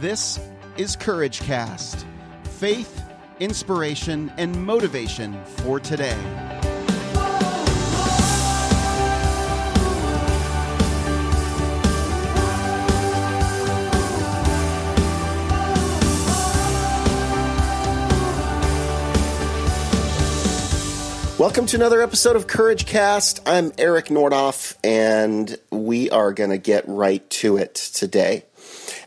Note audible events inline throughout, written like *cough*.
This is Courage Cast faith, inspiration, and motivation for today. Welcome to another episode of Courage Cast. I'm Eric Nordoff, and we are going to get right to it today.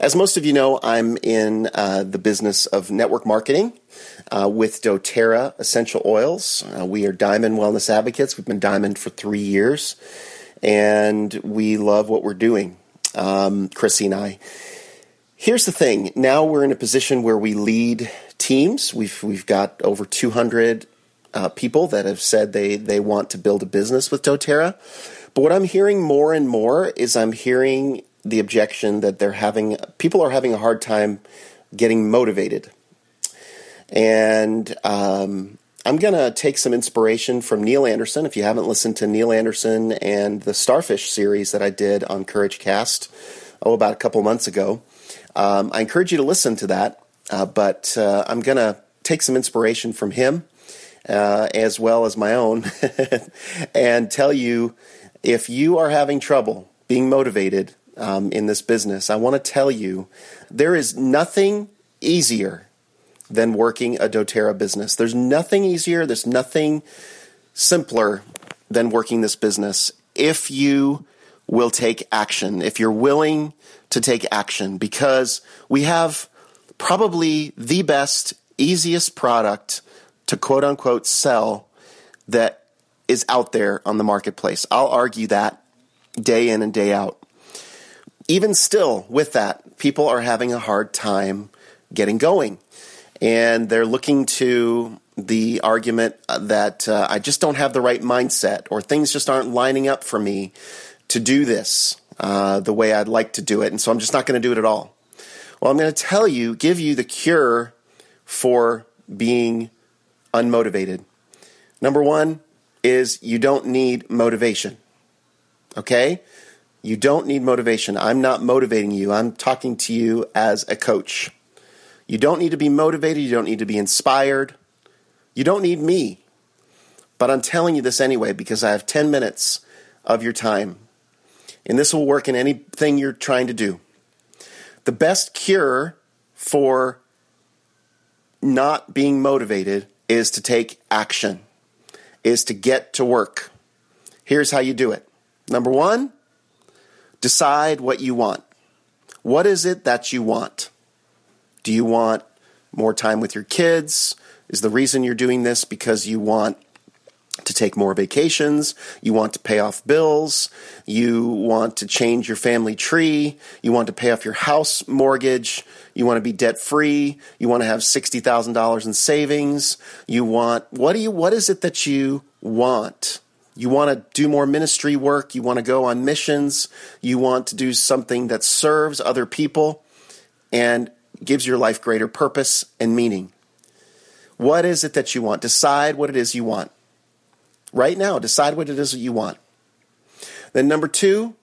As most of you know, I'm in uh, the business of network marketing uh, with doTERRA Essential Oils. Uh, we are Diamond Wellness Advocates. We've been Diamond for three years, and we love what we're doing, um, Chrissy and I. Here's the thing. Now we're in a position where we lead teams. We've we've got over 200 uh, people that have said they they want to build a business with doTERRA. But what I'm hearing more and more is I'm hearing the objection that they're having people are having a hard time getting motivated. And um, I'm going to take some inspiration from Neil Anderson. If you haven't listened to Neil Anderson and the Starfish series that I did on Courage Cast, oh, about a couple months ago, um, I encourage you to listen to that. Uh, but uh, I'm going to take some inspiration from him uh, as well as my own *laughs* and tell you if you are having trouble being motivated um, in this business, I want to tell you there is nothing easier than working a doTERRA business. There's nothing easier, there's nothing simpler than working this business if you will take action, if you're willing to take action, because we have probably the best, easiest product to quote unquote sell that is out there on the marketplace. I'll argue that day in and day out even still, with that, people are having a hard time getting going. And they're looking to the argument that uh, I just don't have the right mindset or things just aren't lining up for me to do this uh, the way I'd like to do it. And so I'm just not going to do it at all. Well, I'm going to tell you, give you the cure for being unmotivated. Number one is you don't need motivation. Okay? You don't need motivation. I'm not motivating you. I'm talking to you as a coach. You don't need to be motivated. You don't need to be inspired. You don't need me. But I'm telling you this anyway because I have 10 minutes of your time. And this will work in anything you're trying to do. The best cure for not being motivated is to take action, is to get to work. Here's how you do it. Number one, Decide what you want. What is it that you want? Do you want more time with your kids? Is the reason you're doing this because you want to take more vacations, you want to pay off bills, you want to change your family tree, you want to pay off your house mortgage, you want to be debt free, you want to have $60,000 in savings, you want what do you what is it that you want? You want to do more ministry work. You want to go on missions. You want to do something that serves other people and gives your life greater purpose and meaning. What is it that you want? Decide what it is you want. Right now, decide what it is that you want. Then, number two,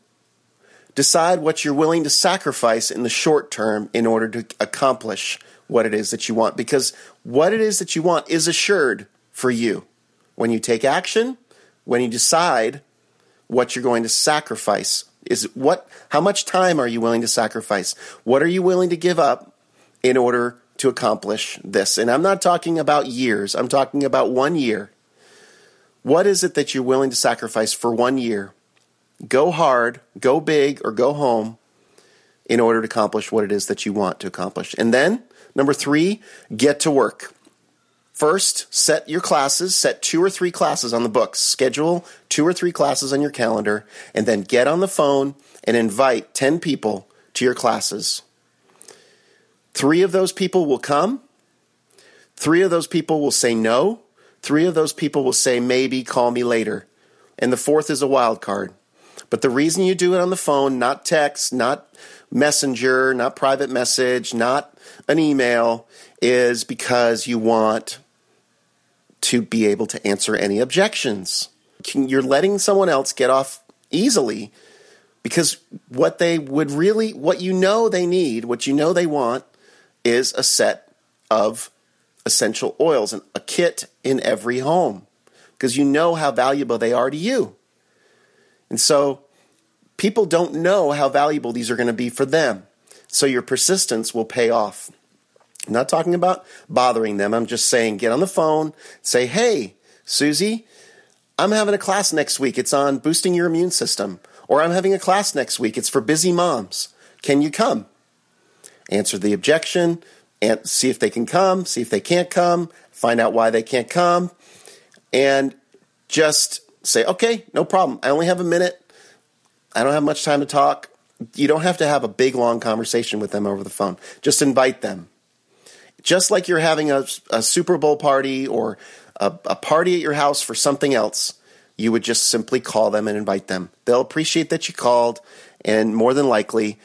decide what you're willing to sacrifice in the short term in order to accomplish what it is that you want. Because what it is that you want is assured for you. When you take action, when you decide what you're going to sacrifice. Is what how much time are you willing to sacrifice? What are you willing to give up in order to accomplish this? And i'm not talking about years. I'm talking about one year. What is it that you're willing to sacrifice for one year? Go hard go big or go home in order to accomplish what it is that you want to accomplish. And then number three get to work First, set your classes, set two or three classes on the books, schedule two or three classes on your calendar, and then get on the phone and invite 10 people to your classes. Three of those people will come, three of those people will say no, three of those people will say maybe, call me later, and the fourth is a wild card. But the reason you do it on the phone, not text, not messenger, not private message, not an email, is because you want to be able to answer any objections. You're letting someone else get off easily Because what they would really, what you know they need, what you know they want, is a set of essential oils and a kit in every home because you know how valuable they are to you. And so people don't know how valuable these are going to be for them. So your persistence will pay off. I'm not talking about bothering them. I'm just saying get on the phone, say, hey, Susie, I'm having a class next week. It's on boosting your immune system. Or I'm having a class next week. It's for busy moms. Can you come? Answer the objection and see if they can come, see if they can't come, find out why they can't come, and just say, okay, no problem. I only have a minute. I don't have much time to talk. You don't have to have a big, long conversation with them over the phone. Just invite them. Just like you're having a, a Super Bowl party or a, a party at your house for something else, you would just simply call them and invite them. They'll appreciate that you called, and more than likely,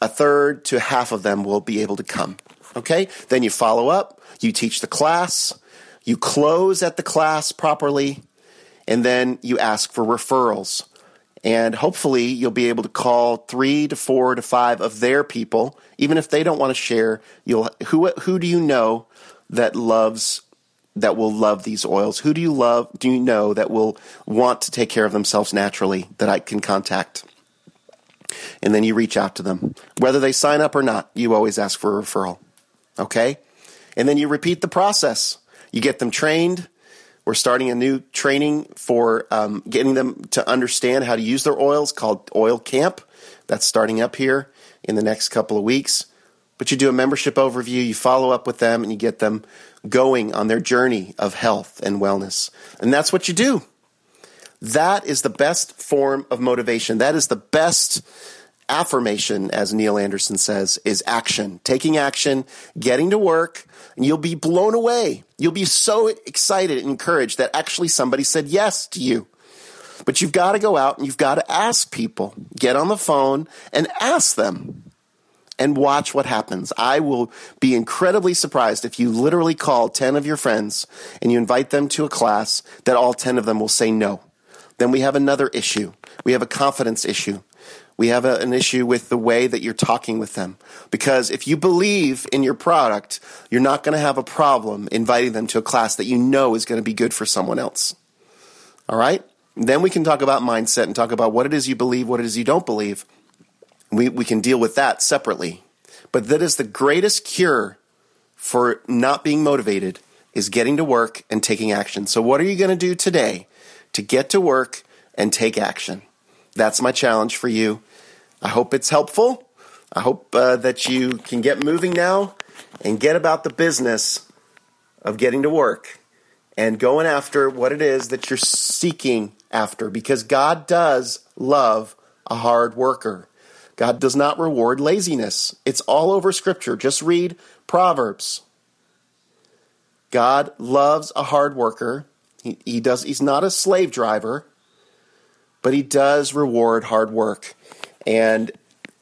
a third to half of them will be able to come. Okay? Then you follow up, you teach the class, you close at the class properly, and then you ask for referrals. And hopefully, you'll be able to call three to four to five of their people, even if they don't want to share. You'll who who do you know that loves that will love these oils? Who do you love? Do you know that will want to take care of themselves naturally that I can contact? And then you reach out to them, whether they sign up or not. You always ask for a referral, okay? And then you repeat the process. You get them trained we're starting a new training for um, getting them to understand how to use their oils called Oil Camp. That's starting up here in the next couple of weeks. But you do a membership overview, you follow up with them, and you get them going on their journey of health and wellness. And that's what you do. That is the best form of motivation. That is the best affirmation, as Neil Anderson says, is action. Taking action, getting to work, and you'll be blown away. You'll be so excited and encouraged that actually somebody said yes to you. But you've got to go out and you've got to ask people. Get on the phone and ask them and watch what happens. I will be incredibly surprised if you literally call 10 of your friends and you invite them to a class that all 10 of them will say no. Then we have another issue. We have a confidence issue we have a, an issue with the way that you're talking with them. Because if you believe in your product, you're not going to have a problem inviting them to a class that you know is going to be good for someone else. All right? then we can talk about mindset and talk about what it is you believe, what it is you don't believe. We, we can deal with that separately. But that is the greatest cure for not being motivated is getting to work and taking action. So what are you going to do today to get to work and take action? That's my challenge for you. I hope it's helpful. I hope uh, that you can get moving now and get about the business of getting to work and going after what it is that you're seeking after because God does love a hard worker. God does not reward laziness. It's all over Scripture. Just read Proverbs. God loves a hard worker. He, he does. He's not a slave driver but he does reward hard work. And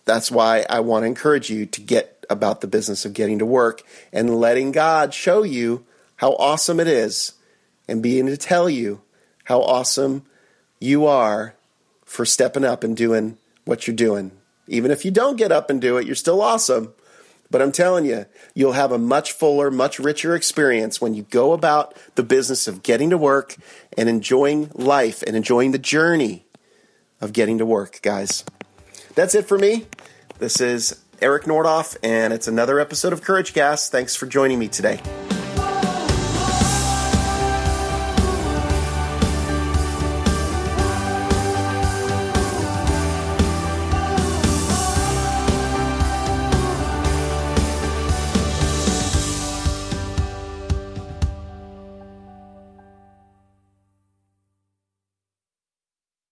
that's why I want to encourage you to get about the business of getting to work and letting God show you how awesome it is and being able to tell you how awesome you are for stepping up and doing what you're doing. Even if you don't get up and do it, you're still awesome. But I'm telling you, you'll have a much fuller, much richer experience when you go about the business of getting to work and enjoying life and enjoying the journey of getting to work, guys. That's it for me. This is Eric Nordoff, and it's another episode of Courage Cast. Thanks for joining me today.